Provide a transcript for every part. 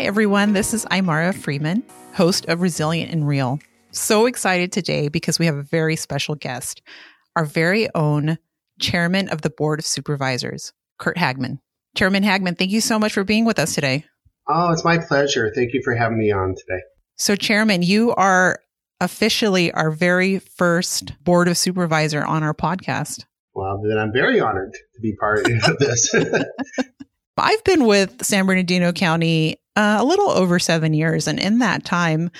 Hi, everyone. This is Imara Freeman, host of Resilient and Real. So excited today because we have a very special guest, our very own chairman of the Board of Supervisors, Curt Hagman. Chairman Hagman, thank you so much for being with us today. Oh, it's my pleasure. Thank you for having me on today. So, Chairman, you are officially our very first Board of Supervisor on our podcast. Well, then I'm very honored to be part of this. I've been with San Bernardino County uh, a little over seven years. And in that time,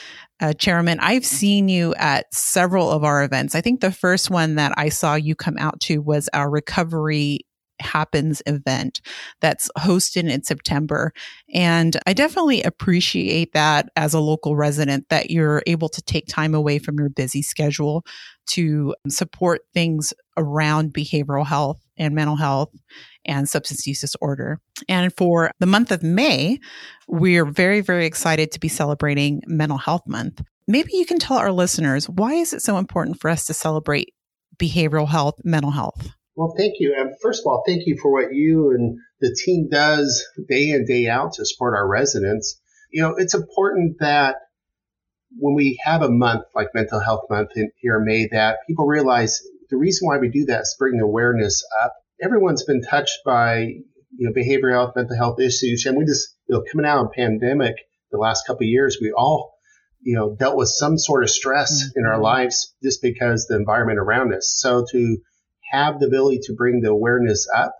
uh, Chairman, I've seen you at several of our events. I think the first one that I saw you come out to was our recovery happens event that's hosted in September. And I definitely appreciate that as a local resident that you're able to take time away from your busy schedule to support things around behavioral health and mental health and substance use disorder. And for the month of May, we're very, very excited to be celebrating Mental Health Month. Maybe you can tell our listeners why is it so important for us to celebrate behavioral health, mental health? Well, thank you. And first of all, thank you for what you and the team does day in, day out to support our residents. You know, it's important that when we have a month like Mental Health Month in, here in May, that people realize the reason why we do that is bring awareness up. Everyone's been touched by you know behavioral health, mental health issues, and we just you know coming out of pandemic the last couple of years, we all you know dealt with some sort of stress mm-hmm. in our lives just because the environment around us. So to have the ability to bring the awareness up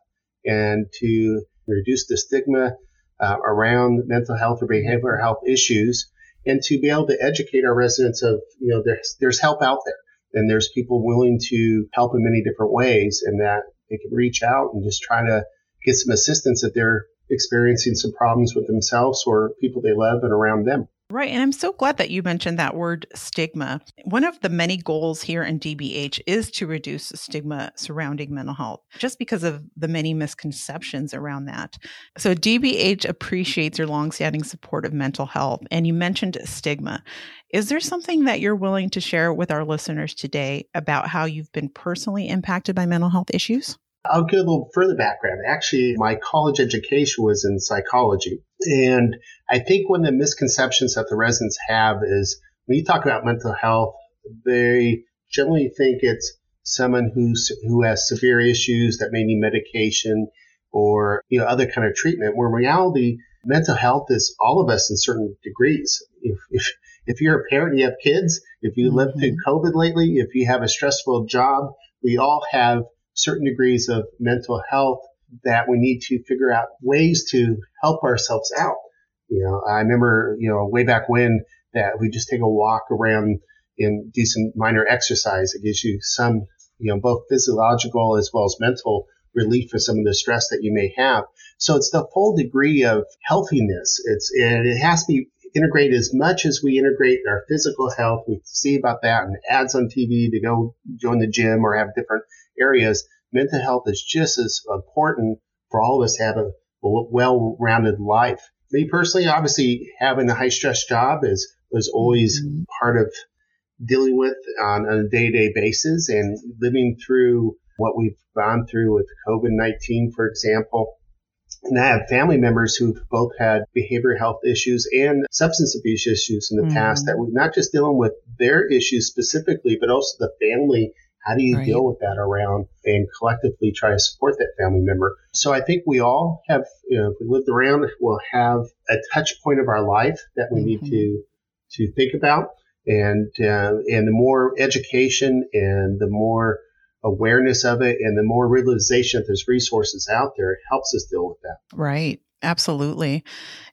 and to reduce the stigma uh, around mental health or behavioral health issues and to be able to educate our residents of, you know, there's, there's help out there and there's people willing to help in many different ways and that they can reach out and just try to get some assistance if they're experiencing some problems with themselves or people they love and around them. Right. And I'm so glad that you mentioned that word stigma. One of the many goals here in DBH is to reduce stigma surrounding mental health, just because of the many misconceptions around that. So, DBH appreciates your longstanding support of mental health. And you mentioned stigma. Is there something that you're willing to share with our listeners today about how you've been personally impacted by mental health issues? I'll give a little further background. Actually, my college education was in psychology. And I think one of the misconceptions that the residents have is when you talk about mental health, they generally think it's someone who's, who has severe issues that may need medication or, you know, other kind of treatment. Where in reality, mental health is all of us in certain degrees. If, if, if you're a parent, you have kids, if you mm-hmm. lived through COVID lately, if you have a stressful job, we all have certain degrees of mental health that we need to figure out ways to help ourselves out. You know, I remember, you know, way back when that we just take a walk around and do some minor exercise. It gives you some, you know, both physiological as well as mental relief for some of the stress that you may have. So it's the full degree of healthiness. It's, and it has to be integrated as much as we integrate our physical health. We see about that and ads on TV to go join the gym or have different areas. Mental health is just as important for all of us to have a well-rounded life. Me personally, obviously having a high stress job is was always mm-hmm. part of dealing with on, on a day-to-day basis and living through what we've gone through with COVID-19, for example. And I have family members who've both had behavioral health issues and substance abuse issues in the mm-hmm. past that we're not just dealing with their issues specifically, but also the family. How do you right. deal with that around and collectively try to support that family member? So I think we all have, you know, if we lived around, we'll have a touch point of our life that we mm-hmm. need to, to think about. And, uh, and the more education and the more awareness of it and the more realization that there's resources out there, helps us deal with that. Right. Absolutely.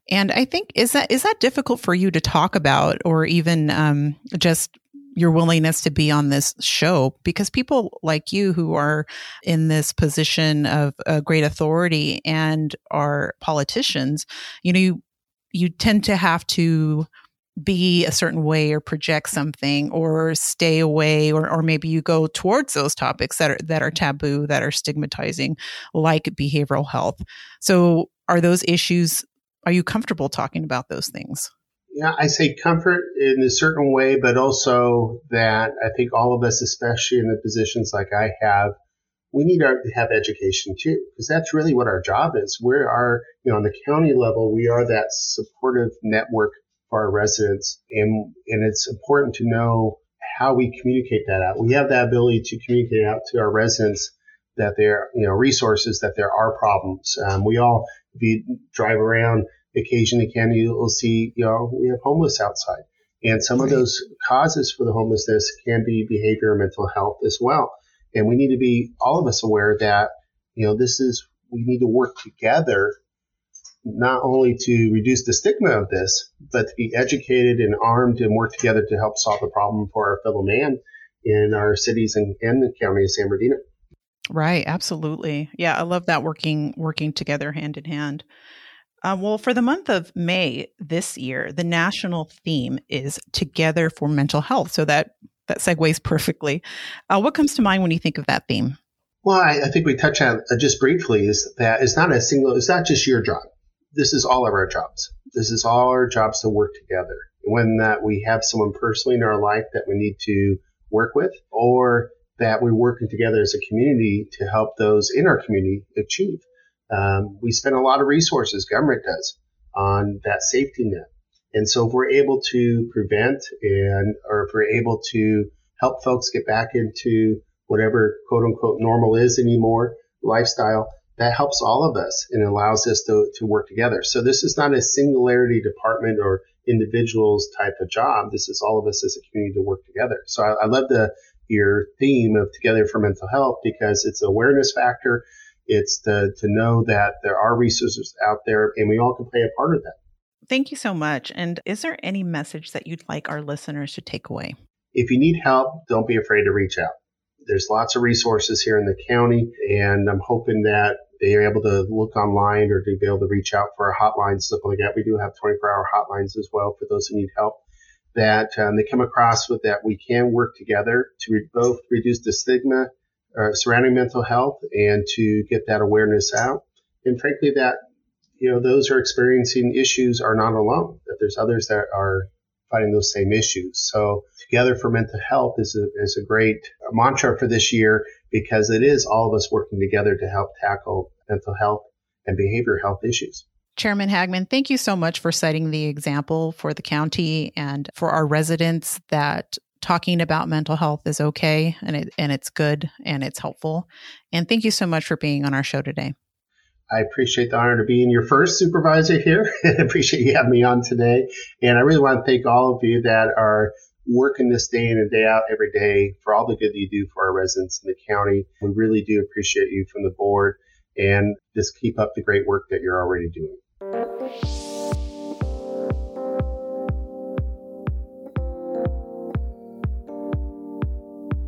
And I think is that is that difficult for you to talk about or even um, just your willingness to be on this show because people like you who are in this position of uh, great authority and are politicians, you know, you you tend to have to be a certain way or project something or stay away or, or maybe you go towards those topics that are that are taboo that are stigmatizing like behavioral health. So are those issues are you comfortable talking about those things yeah i say comfort in a certain way but also that i think all of us especially in the positions like i have we need our, to have education too, because that's really what our job is. We are, you know, on the county level, we are that supportive network for our residents, and and it's important to know how we communicate that out. We have that ability to communicate out to our residents that there, you know, resources that there are problems. Um, we all, if you drive around occasionally, can you'll see, you know, we have homeless outside, and some right. of those causes for the homelessness can be behavior and mental health as well. And we need to be all of us aware that you know this is we need to work together not only to reduce the stigma of this, but to be educated and armed and work together to help solve the problem for our fellow man in our cities and, and the county of San Bernardino. Right, absolutely. Yeah, I love that working working together hand in hand. Uh, well, for the month of May this year, the national theme is Together for Mental Health. So that that segues perfectly. Uh, what comes to mind when you think of that theme? Well, I, I think we touched on uh, just briefly is that it's not a single. It's not just your job. This is all of our jobs. This is all our jobs to work together. When that we have someone personally in our life that we need to work with, or that we're working together as a community to help those in our community achieve. Um, we spend a lot of resources, government does, on that safety net. And so if we're able to prevent and, or if we're able to help folks get back into whatever quote unquote normal is anymore, lifestyle, that helps all of us and allows us to, to work together. So this is not a singularity department or individuals type of job. This is all of us as a community to work together. So I, I love the, your theme of Together for Mental Health because it's awareness factor. It's the, to know that there are resources out there and we all can play a part of that. Thank you so much. And is there any message that you'd like our listeners to take away? If you need help, don't be afraid to reach out. There's lots of resources here in the county, and I'm hoping that they are able to look online or to be able to reach out for a hotline, stuff like that. We do have 24 hour hotlines as well for those who need help. That um, they come across with that we can work together to re- both reduce the stigma uh, surrounding mental health and to get that awareness out. And frankly, that you know those are experiencing issues are not alone. That there's others that are fighting those same issues. So together for mental health is a, is a great mantra for this year because it is all of us working together to help tackle mental health and behavior health issues. Chairman Hagman, thank you so much for setting the example for the county and for our residents that talking about mental health is okay and it and it's good and it's helpful. And thank you so much for being on our show today. I appreciate the honor to be in your first supervisor here. I appreciate you having me on today. And I really want to thank all of you that are working this day in and day out every day for all the good that you do for our residents in the county. We really do appreciate you from the board and just keep up the great work that you're already doing.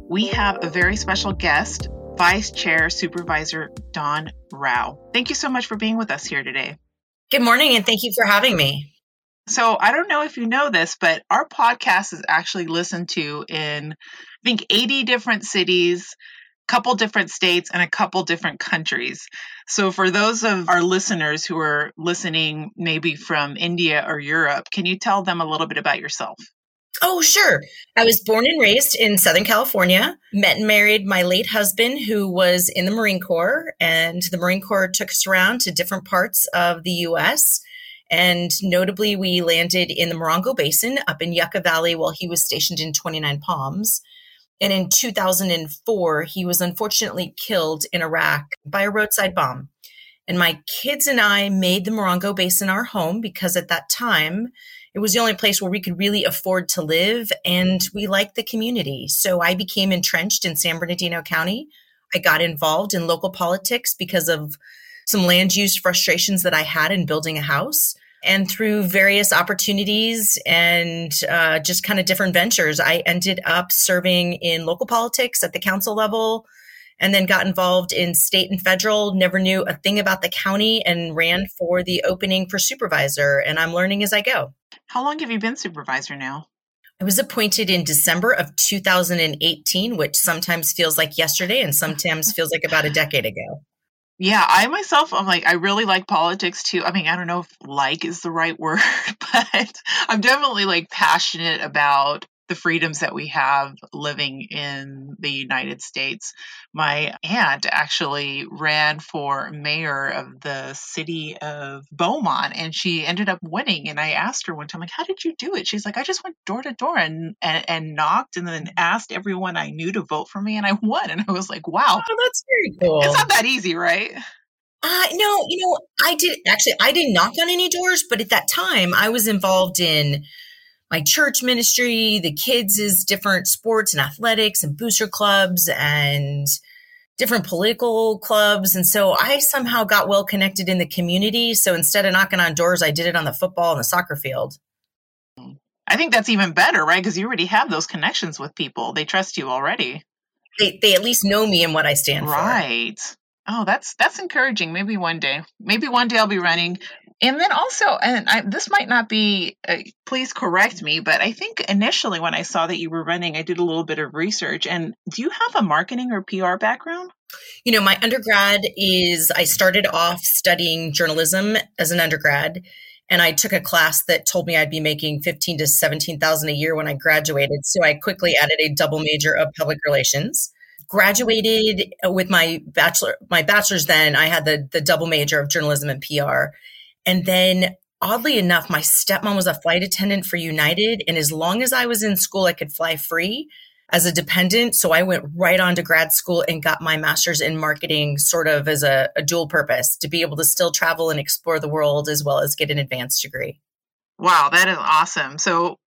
We have a very special guest Vice Chair Supervisor Dawn Rowe. Thank you so much for being with us here today. Good morning, and thank you for having me. So, I don't know if you know this, but our podcast is actually listened to in, I think, 80 different cities, a couple different states, and a couple different countries. So, for those of our listeners who are listening maybe from India or Europe, can you tell them a little bit about yourself? Oh, sure. I was born and raised in Southern California, met and married my late husband, who was in the Marine Corps, and the Marine Corps took us around to different parts of the U.S. And notably, we landed in the Morongo Basin up in Yucca Valley while he was stationed in 29 Palms. And in 2004, he was unfortunately killed in Iraq by a roadside bomb. And my kids and I made the Morongo Basin our home because at that time, it was the only place where we could really afford to live and we liked the community. So I became entrenched in San Bernardino County. I got involved in local politics because of some land use frustrations that I had in building a house. And through various opportunities and uh, just kind of different ventures, I ended up serving in local politics at the council level and then got involved in state and federal, never knew a thing about the county and ran for the opening for supervisor. And I'm learning as I go. How long have you been supervisor now? I was appointed in December of 2018, which sometimes feels like yesterday and sometimes feels like about a decade ago. Yeah, I myself, I'm like, I really like politics too. I mean, I don't know if like is the right word, but I'm definitely like passionate about the freedoms that we have living in the United States. My aunt actually ran for mayor of the city of Beaumont and she ended up winning. And I asked her one time, like, how did you do it? She's like, I just went door to door and, and, and knocked and then asked everyone I knew to vote for me and I won. And I was like, wow. Oh, that's very cool. It's not that easy, right? Uh, no, you know, I did actually, I didn't knock on any doors, but at that time I was involved in my church ministry, the kids' is different sports and athletics and booster clubs and different political clubs. And so I somehow got well connected in the community. So instead of knocking on doors, I did it on the football and the soccer field. I think that's even better, right? Because you already have those connections with people. They trust you already. They, they at least know me and what I stand right. for. Right. Oh, that's that's encouraging. Maybe one day. Maybe one day I'll be running and then also, and I, this might not be, uh, please correct me, but I think initially when I saw that you were running, I did a little bit of research. And do you have a marketing or PR background? You know, my undergrad is, I started off studying journalism as an undergrad. And I took a class that told me I'd be making fifteen to seventeen thousand a year when I graduated. So I quickly added a double major of public relations graduated with my bachelor my bachelor's then i had the the double major of journalism and pr and then oddly enough, my stepmom was a flight attendant for United. And as long as I was in school, I could fly free as a dependent. So I went right on to grad school and got my master's in marketing sort of as a, a dual purpose to be able to still travel and explore the world as well as get an advanced degree. Wow, that is awesome. So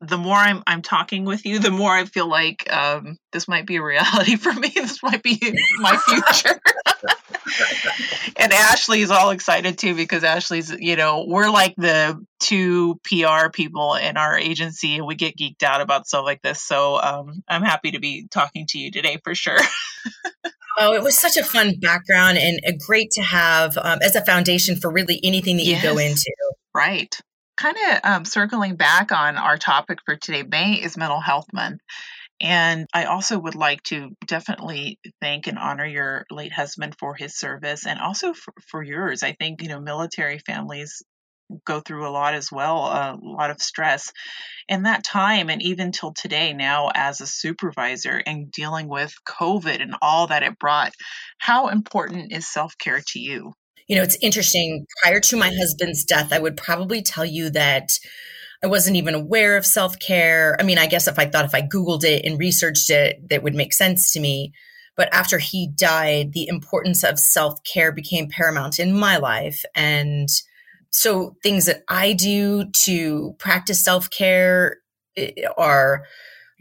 the more I'm I'm talking with you, the more I feel like um, this might be a reality for me. This might be my future. and Ashley's all excited too because Ashley's, you know, we're like the two PR people in our agency and we get geeked out about stuff like this. So um, I'm happy to be talking to you today for sure. oh, it was such a fun background and great to have um, as a foundation for really anything that yes. you go into. Right. Kind of um, circling back on our topic for today, May is Mental Health Month. And I also would like to definitely thank and honor your late husband for his service and also for, for yours. I think, you know, military families go through a lot as well, a lot of stress. And that time, and even till today, now as a supervisor and dealing with COVID and all that it brought, how important is self care to you? You know, it's interesting. Prior to my husband's death, I would probably tell you that I wasn't even aware of self care. I mean, I guess if I thought if I Googled it and researched it, that would make sense to me. But after he died, the importance of self care became paramount in my life. And so things that I do to practice self care eh, are,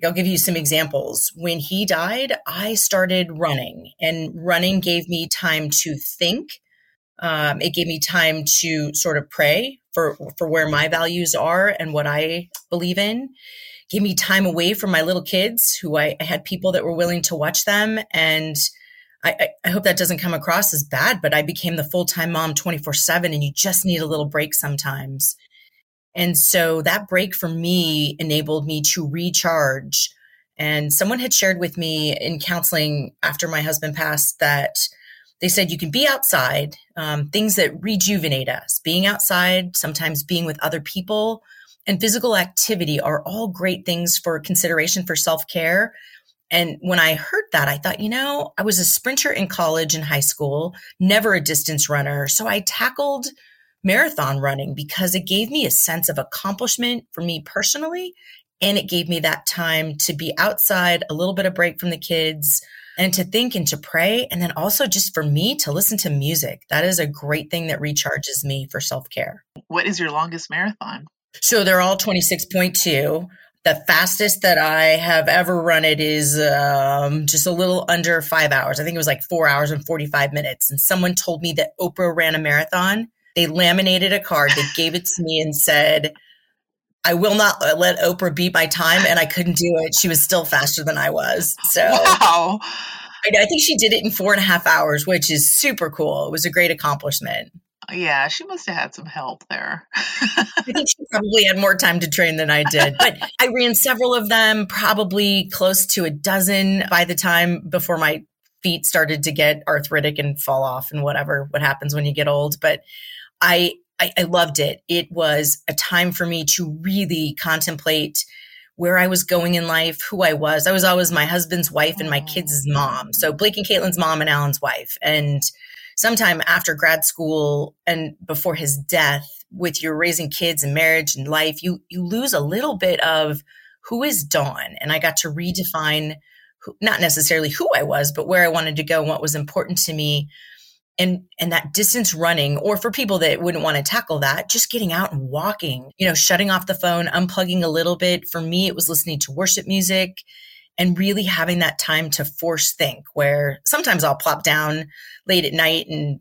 I'll give you some examples. When he died, I started running, and running gave me time to think. Um, it gave me time to sort of pray for for where my values are and what I believe in. Gave me time away from my little kids, who I, I had people that were willing to watch them, and I, I hope that doesn't come across as bad. But I became the full time mom twenty four seven, and you just need a little break sometimes. And so that break for me enabled me to recharge. And someone had shared with me in counseling after my husband passed that they said you can be outside, um, things that rejuvenate us, being outside, sometimes being with other people, and physical activity are all great things for consideration for self care. And when I heard that, I thought, you know, I was a sprinter in college and high school, never a distance runner. So I tackled marathon running because it gave me a sense of accomplishment for me personally. And it gave me that time to be outside, a little bit of break from the kids, and to think and to pray. And then also just for me to listen to music. That is a great thing that recharges me for self care. What is your longest marathon? So they're all 26.2. The fastest that I have ever run it is um, just a little under five hours. I think it was like four hours and 45 minutes. And someone told me that Oprah ran a marathon. They laminated a card, they gave it to me and said, I will not let Oprah beat my time, and I couldn't do it. She was still faster than I was. So, wow. I, I think she did it in four and a half hours, which is super cool. It was a great accomplishment. Yeah, she must have had some help there. I think she probably had more time to train than I did, but I ran several of them, probably close to a dozen by the time before my feet started to get arthritic and fall off and whatever what happens when you get old. But I I, I loved it. It was a time for me to really contemplate where I was going in life, who I was. I was always my husband's wife and my oh. kids' mom. So Blake and Caitlin's mom and Alan's wife. And sometime after grad school and before his death, with your raising kids and marriage and life, you you lose a little bit of who is Dawn. And I got to redefine who, not necessarily who I was, but where I wanted to go and what was important to me and and that distance running or for people that wouldn't want to tackle that just getting out and walking you know shutting off the phone unplugging a little bit. For me it was listening to worship music and really having that time to force think where sometimes I'll plop down late at night and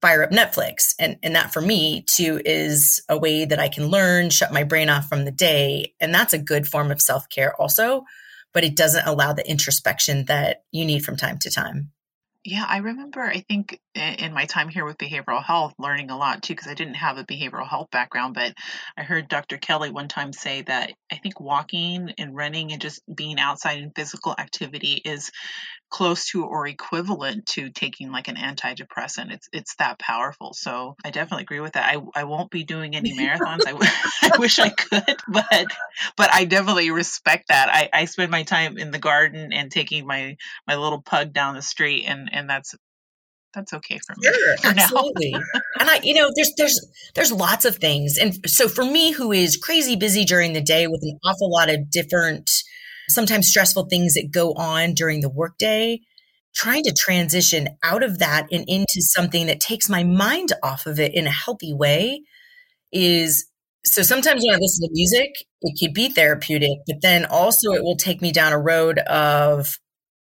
fire up Netflix. And and that for me too is a way that I can learn shut my brain off from the day. And that's a good form of self-care also but it doesn't allow the introspection that you need from time to time yeah, I remember, I think in my time here with behavioral health, learning a lot too, because I didn't have a behavioral health background. But I heard Dr. Kelley one time say that I think walking and running and just being outside in physical activity is close to or equivalent to taking like an antidepressant. It's it's that powerful. So I definitely agree with that. I, I won't be doing any marathons. I, w- I wish I could, but but I definitely respect that. I, I spend my time in the garden and taking my my little pug down the street and and that's that's okay for me. Sure, for absolutely. and I, you know, there's there's there's lots of things, and so for me, who is crazy busy during the day with an awful lot of different sometimes stressful things that go on during the workday, trying to transition out of that and into something that takes my mind off of it in a healthy way is so sometimes when I listen to music, it could be therapeutic, but then also it will take me down a road of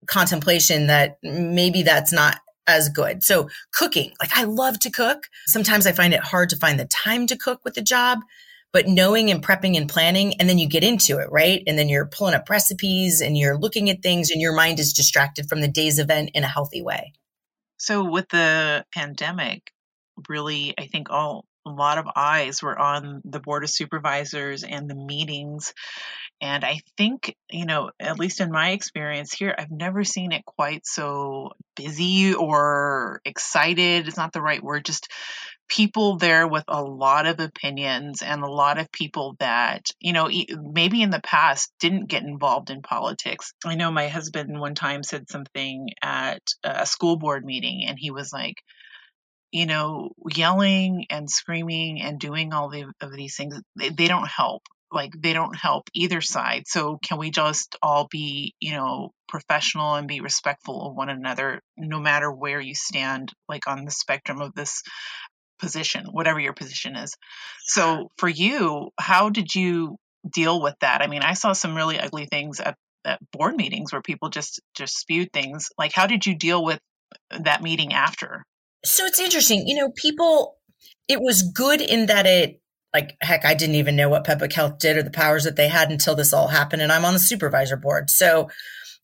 contemplation that maybe that's not as good. So cooking, like I love to cook. Sometimes I find it hard to find the time to cook with the job but knowing and prepping and planning and then you get into it right and then you're pulling up recipes and you're looking at things and your mind is distracted from the day's event in a healthy way so with the pandemic really i think all a lot of eyes were on the board of supervisors and the meetings and i think you know at least in my experience here i've never seen it quite so busy or excited it's not the right word just people there with a lot of opinions and a lot of people that, you know, maybe in the past didn't get involved in politics. I know my husband one time said something at a school board meeting and he was like, you know, yelling and screaming and doing all the, of these things, they, they don't help like they don't help either side. So can we just all be, you know, professional and be respectful of one another no matter where you stand like on the spectrum of this position, whatever your position is. So for you, how did you deal with that? I mean, I saw some really ugly things at, at board meetings where people just just spewed things. Like how did you deal with that meeting after? So it's interesting. You know, people it was good in that it like heck i didn't even know what public health did or the powers that they had until this all happened and i'm on the supervisor board so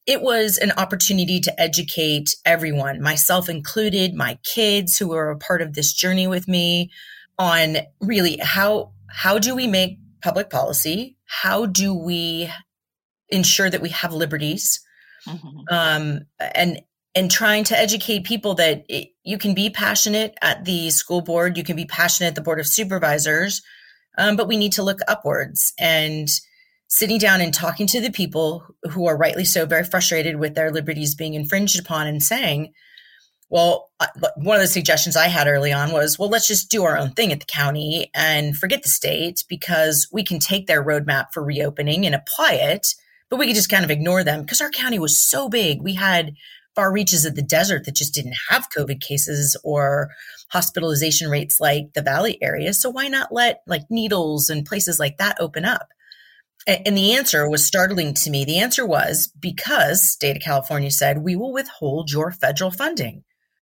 it was an opportunity to educate everyone, myself included, my kids who were a part of this journey with me on really how how do we make public policy? How do we ensure that we have liberties? Mm-hmm. Um, and and trying to educate people that it, you can be passionate at the school board, you can be passionate at the board of supervisors, um, but we need to look upwards and sitting down and talking to the people who are rightly so very frustrated with their liberties being infringed upon and saying, well, one of the suggestions I had early on was, well, let's just do our own thing at the county and forget the state because we can take their roadmap for reopening and apply it, but we could just kind of ignore them because our county was so big. We had far reaches of the desert that just didn't have COVID cases or hospitalization rates like the valley area. So why not let like needles and places like that open up? And the answer was startling to me. The answer was because state of California said, we will withhold your federal funding.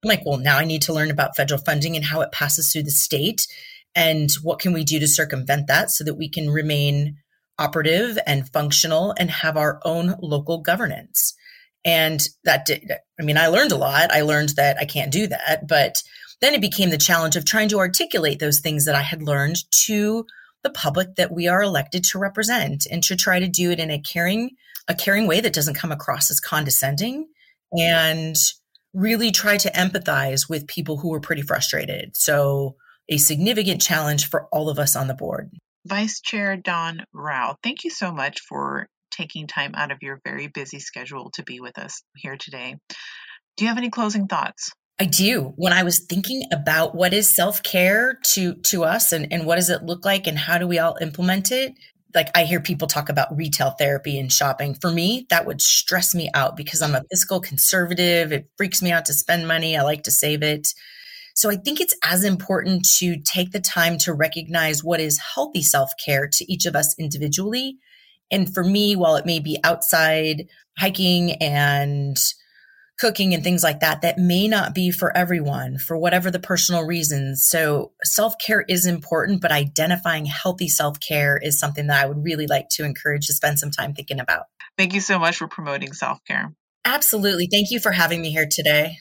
I'm like, well, now I need to learn about federal funding and how it passes through the state and what can we do to circumvent that so that we can remain operative and functional and have our own local governance. And that did, I mean, I learned a lot. I learned that I can't do that, but then it became the challenge of trying to articulate those things that I had learned to the public that we are elected to represent and to try to do it in a caring a caring way that doesn't come across as condescending and really try to empathize with people who were pretty frustrated so a significant challenge for all of us on the board Vice Chair Dawn Rowe, thank you so much for taking time out of your very busy schedule to be with us here today. Do you have any closing thoughts? I do. When I was thinking about what is self-care to to us and, and what does it look like and how do we all implement it, like I hear people talk about retail therapy and shopping. For me, that would stress me out because I'm a fiscal conservative. It freaks me out to spend money. I like to save it. So I think it's as important to take the time to recognize what is healthy self care to each of us individually. And for me, while it may be outside hiking and cooking and things like that that may not be for everyone for whatever the personal reasons. So self-care is important, but identifying healthy self-care is something that I would really like to encourage to spend some time thinking about. Thank you so much for promoting self-care. Absolutely. Thank you for having me here today.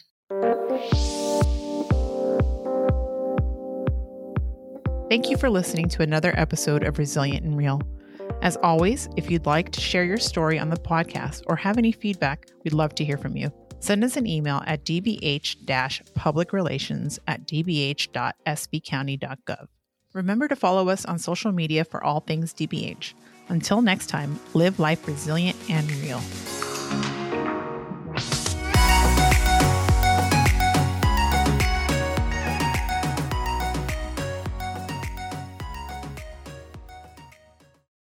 Thank you for listening to another episode of Resilient and Real. As always, if you'd like to share your story on the podcast or have any feedback, we'd love to hear from you. Send us an email at dbh publicrelations at dbh.sbcounty.gov. Remember to follow us on social media for all things DBH. Until next time, live life resilient and real.